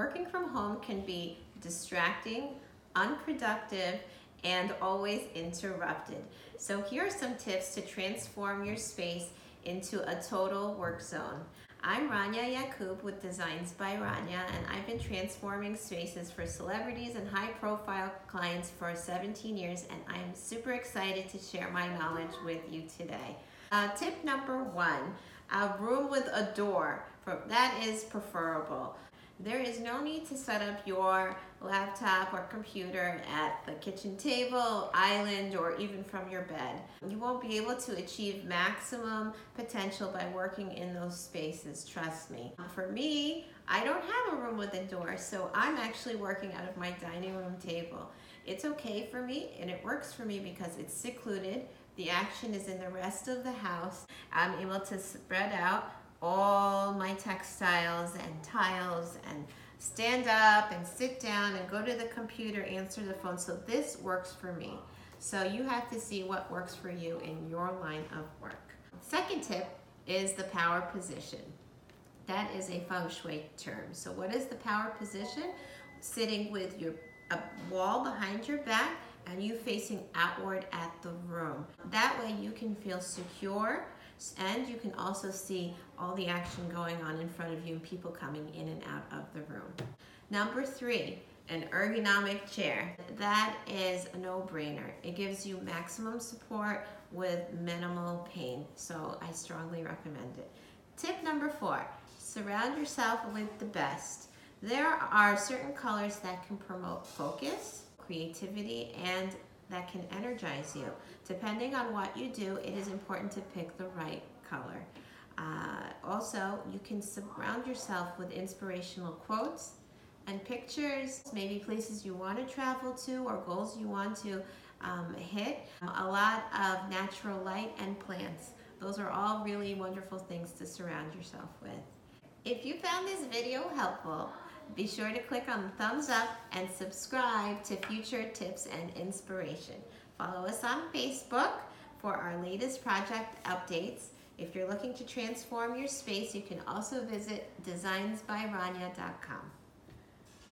Working from home can be distracting, unproductive, and always interrupted. So here are some tips to transform your space into a total work zone. I'm Rania Yakub with Designs by Rania, and I've been transforming spaces for celebrities and high profile clients for 17 years, and I'm super excited to share my knowledge with you today. Uh, tip number one a room with a door. That is preferable. There is no need to set up your laptop or computer at the kitchen table, island, or even from your bed. You won't be able to achieve maximum potential by working in those spaces, trust me. For me, I don't have a room with a door, so I'm actually working out of my dining room table. It's okay for me and it works for me because it's secluded. The action is in the rest of the house. I'm able to spread out all my textiles and tiles and stand up and sit down and go to the computer, answer the phone. So this works for me. So you have to see what works for you in your line of work. Second tip is the power position. That is a feng shui term. So what is the power position? Sitting with your a wall behind your back and you facing outward at the room. That way you can feel secure and you can also see all the action going on in front of you and people coming in and out of the room. Number three, an ergonomic chair. That is a no-brainer. It gives you maximum support with minimal pain, so I strongly recommend it. Tip number four, surround yourself with the best. There are certain colors that can promote focus, creativity, and that can energize you. Depending on what you do, it is important to pick the right color. Uh, also, you can surround yourself with inspirational quotes and pictures, maybe places you want to travel to or goals you want to um, hit. A lot of natural light and plants. Those are all really wonderful things to surround yourself with. If you found this video helpful, be sure to click on the thumbs up and subscribe to future tips and inspiration. Follow us on Facebook for our latest project updates. If you're looking to transform your space, you can also visit designsbyrania.com.